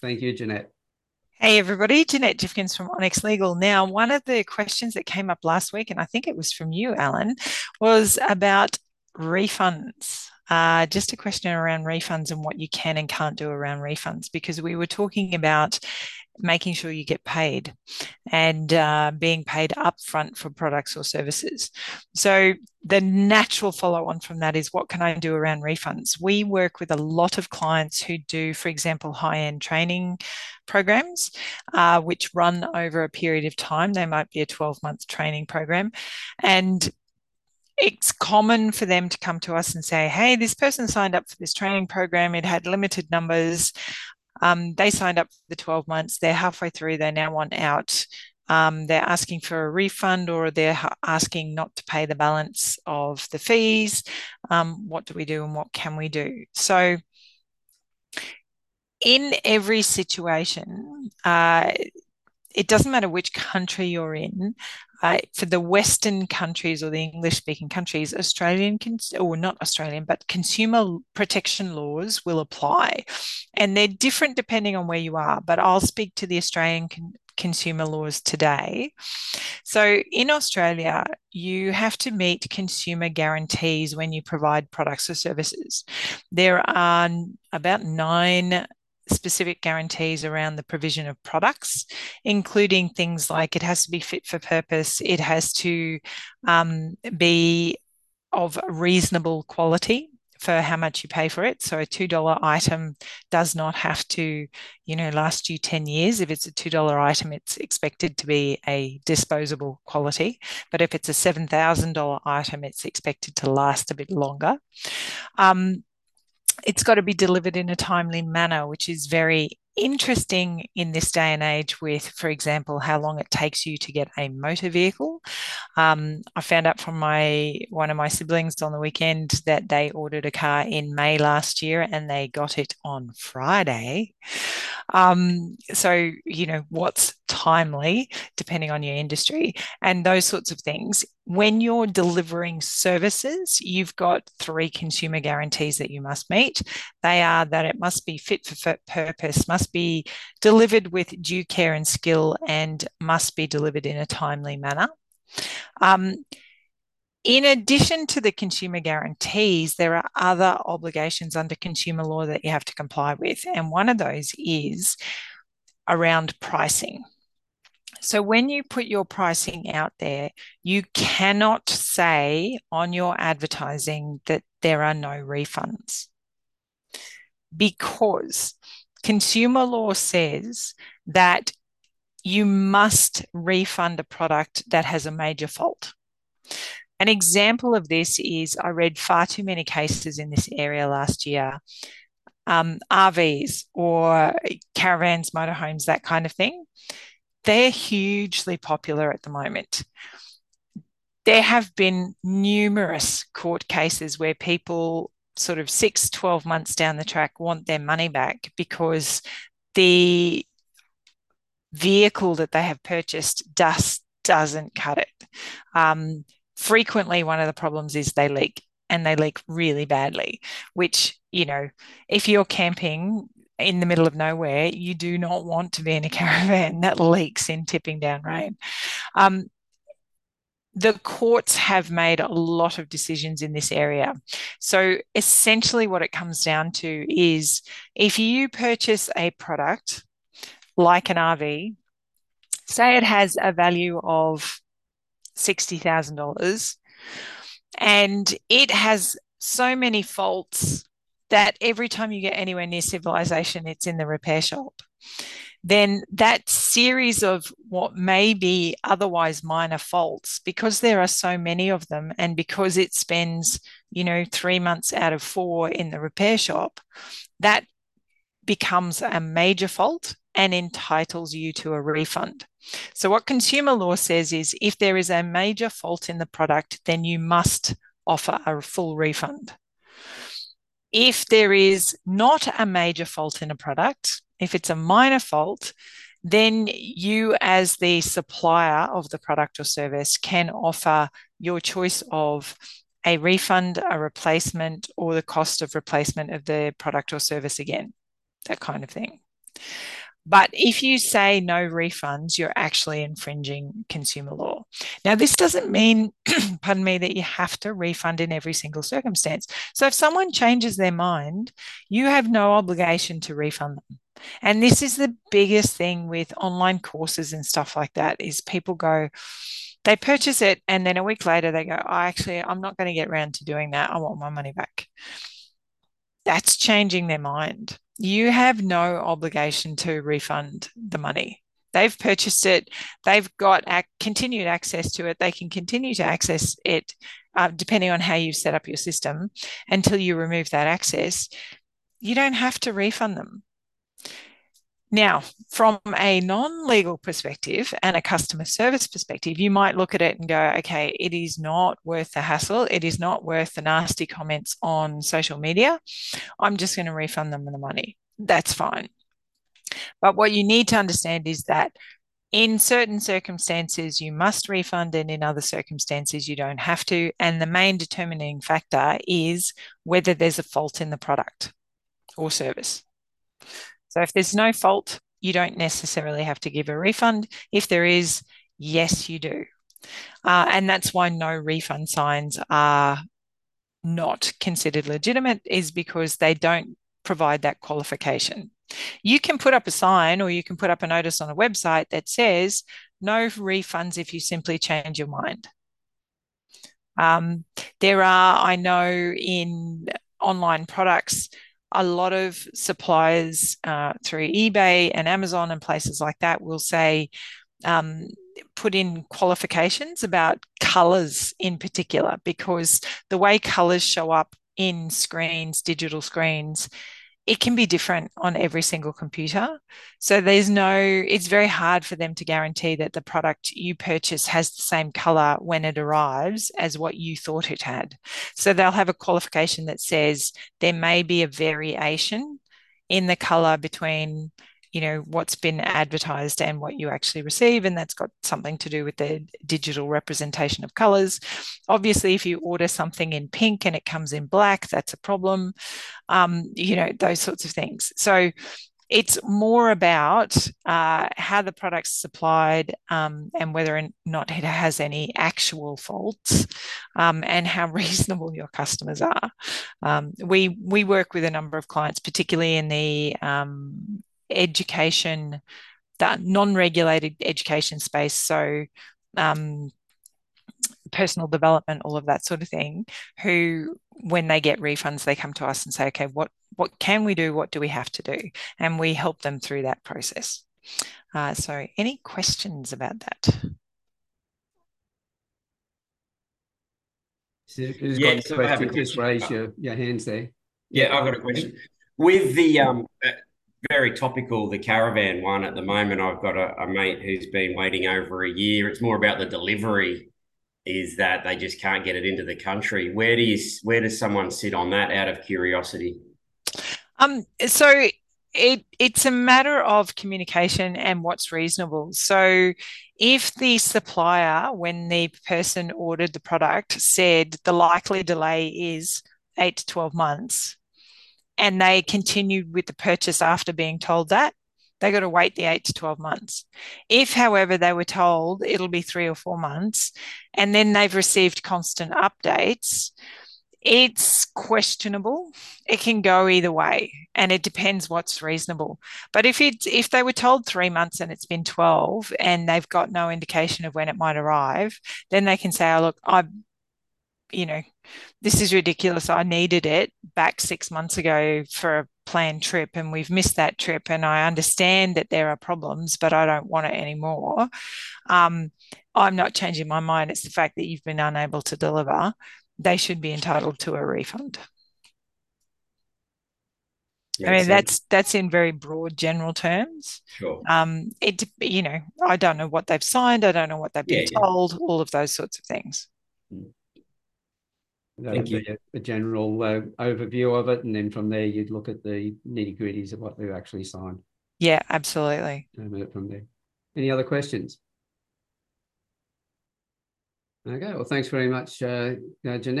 Thank you, Jeanette. Hey everybody, Jeanette Jifkins from Onyx Legal. Now, one of the questions that came up last week, and I think it was from you, Alan, was about refunds. Uh, just a question around refunds and what you can and can't do around refunds, because we were talking about making sure you get paid and uh, being paid upfront for products or services. So, the natural follow on from that is what can I do around refunds? We work with a lot of clients who do, for example, high end training programs, uh, which run over a period of time. They might be a 12 month training program. And it's common for them to come to us and say, Hey, this person signed up for this training program. It had limited numbers. Um, they signed up for the 12 months. They're halfway through. They now want out. Um, they're asking for a refund or they're asking not to pay the balance of the fees. Um, what do we do and what can we do? So, in every situation, uh, it doesn't matter which country you're in. Uh, for the Western countries or the English speaking countries, Australian, cons- or not Australian, but consumer protection laws will apply. And they're different depending on where you are. But I'll speak to the Australian con- consumer laws today. So in Australia, you have to meet consumer guarantees when you provide products or services. There are about nine specific guarantees around the provision of products, including things like it has to be fit for purpose, it has to um, be of reasonable quality for how much you pay for it. So a $2 item does not have to, you know, last you 10 years. If it's a $2 item, it's expected to be a disposable quality. But if it's a $7,000 item, it's expected to last a bit longer. Um, it's got to be delivered in a timely manner, which is very interesting in this day and age with, for example, how long it takes you to get a motor vehicle. Um, I found out from my one of my siblings on the weekend that they ordered a car in May last year and they got it on Friday. Um, so, you know, what's timely, depending on your industry, and those sorts of things. When you're delivering services, you've got three consumer guarantees that you must meet. They are that it must be fit for purpose, must be delivered with due care and skill, and must be delivered in a timely manner. Um, in addition to the consumer guarantees, there are other obligations under consumer law that you have to comply with. And one of those is around pricing. So when you put your pricing out there, you cannot say on your advertising that there are no refunds because consumer law says that you must refund a product that has a major fault. An example of this is I read far too many cases in this area last year. Um, RVs or caravans, motorhomes, that kind of thing. They're hugely popular at the moment. There have been numerous court cases where people, sort of six, 12 months down the track, want their money back because the vehicle that they have purchased just doesn't cut it. Um, frequently one of the problems is they leak and they leak really badly, which, you know, if you're camping in the middle of nowhere, you do not want to be in a caravan that leaks in tipping down rain. Um, the courts have made a lot of decisions in this area. So essentially, what it comes down to is if you purchase a product like an RV, say it has a value of $60,000 and it has so many faults that every time you get anywhere near civilization, it's in the repair shop. Then that series of what may be otherwise minor faults, because there are so many of them, and because it spends, you know, three months out of four in the repair shop, that becomes a major fault and entitles you to a refund. So, what consumer law says is if there is a major fault in the product, then you must offer a full refund. If there is not a major fault in a product, if it's a minor fault, then you, as the supplier of the product or service, can offer your choice of a refund, a replacement, or the cost of replacement of the product or service again, that kind of thing. But if you say no refunds, you're actually infringing consumer law. Now, this doesn't mean, pardon me, that you have to refund in every single circumstance. So if someone changes their mind, you have no obligation to refund them. And this is the biggest thing with online courses and stuff like that is people go, they purchase it and then a week later they go, oh, actually, I'm not going to get around to doing that. I want my money back. That's changing their mind you have no obligation to refund the money. They've purchased it, they've got ac- continued access to it, they can continue to access it uh, depending on how you set up your system until you remove that access. You don't have to refund them. Now, from a non legal perspective and a customer service perspective, you might look at it and go, okay, it is not worth the hassle. It is not worth the nasty comments on social media. I'm just going to refund them the money. That's fine. But what you need to understand is that in certain circumstances, you must refund, and in other circumstances, you don't have to. And the main determining factor is whether there's a fault in the product or service. So if there's no fault, you don't necessarily have to give a refund. If there is, yes, you do. Uh, and that's why no refund signs are not considered legitimate, is because they don't provide that qualification. You can put up a sign or you can put up a notice on a website that says no refunds if you simply change your mind. Um, there are, I know, in online products, a lot of suppliers uh, through eBay and Amazon and places like that will say, um, put in qualifications about colors in particular, because the way colors show up in screens, digital screens, it can be different on every single computer. So there's no, it's very hard for them to guarantee that the product you purchase has the same color when it arrives as what you thought it had. So they'll have a qualification that says there may be a variation in the color between you know what's been advertised and what you actually receive and that's got something to do with the digital representation of colors obviously if you order something in pink and it comes in black that's a problem. Um, you know those sorts of things. So it's more about uh, how the product's supplied um, and whether or not it has any actual faults um, and how reasonable your customers are. Um, we we work with a number of clients, particularly in the um, education, that non-regulated education space. So um, personal development, all of that sort of thing, who when they get refunds, they come to us and say, okay, what what can we do? What do we have to do? And we help them through that process. Uh, so any questions about that? So who's yeah, got so question, just raise your, your hands there. Yeah, I've got a question. With the um, very topical, the caravan one at the moment. I've got a, a, mate who's been waiting over a year. It's more about the delivery, is that they just can't get it into the country. Where do you where does someone sit on that out of curiosity? Um, so it it's a matter of communication and what's reasonable. So if the supplier, when the person ordered the product, said the likely delay is eight to 12 months, and they continued with the purchase after being told that, they got to wait the eight to 12 months. If, however, they were told it'll be three or four months and then they've received constant updates, it's questionable. It can go either way and it depends what's reasonable. But if it's if they were told 3 months and it's been 12 and they've got no indication of when it might arrive, then they can say, "Oh look, I you know, this is ridiculous. I needed it back six months ago for a planned trip and we've missed that trip. And I understand that there are problems, but I don't want it anymore. Um, I'm not changing my mind. It's the fact that you've been unable to deliver. They should be entitled to a refund. I mean, that's that's in very broad general terms. Sure. Um, it you know, I don't know what they've signed. I don't know what they've been yeah, told. Yeah. All of those sorts of things. Mm. Thank you. A, a general uh, overview of it, and then from there you'd look at the nitty gritties of what they've actually signed. Yeah, absolutely. From there. Any other questions? Okay. Well, thanks very much, uh, uh Jeanette.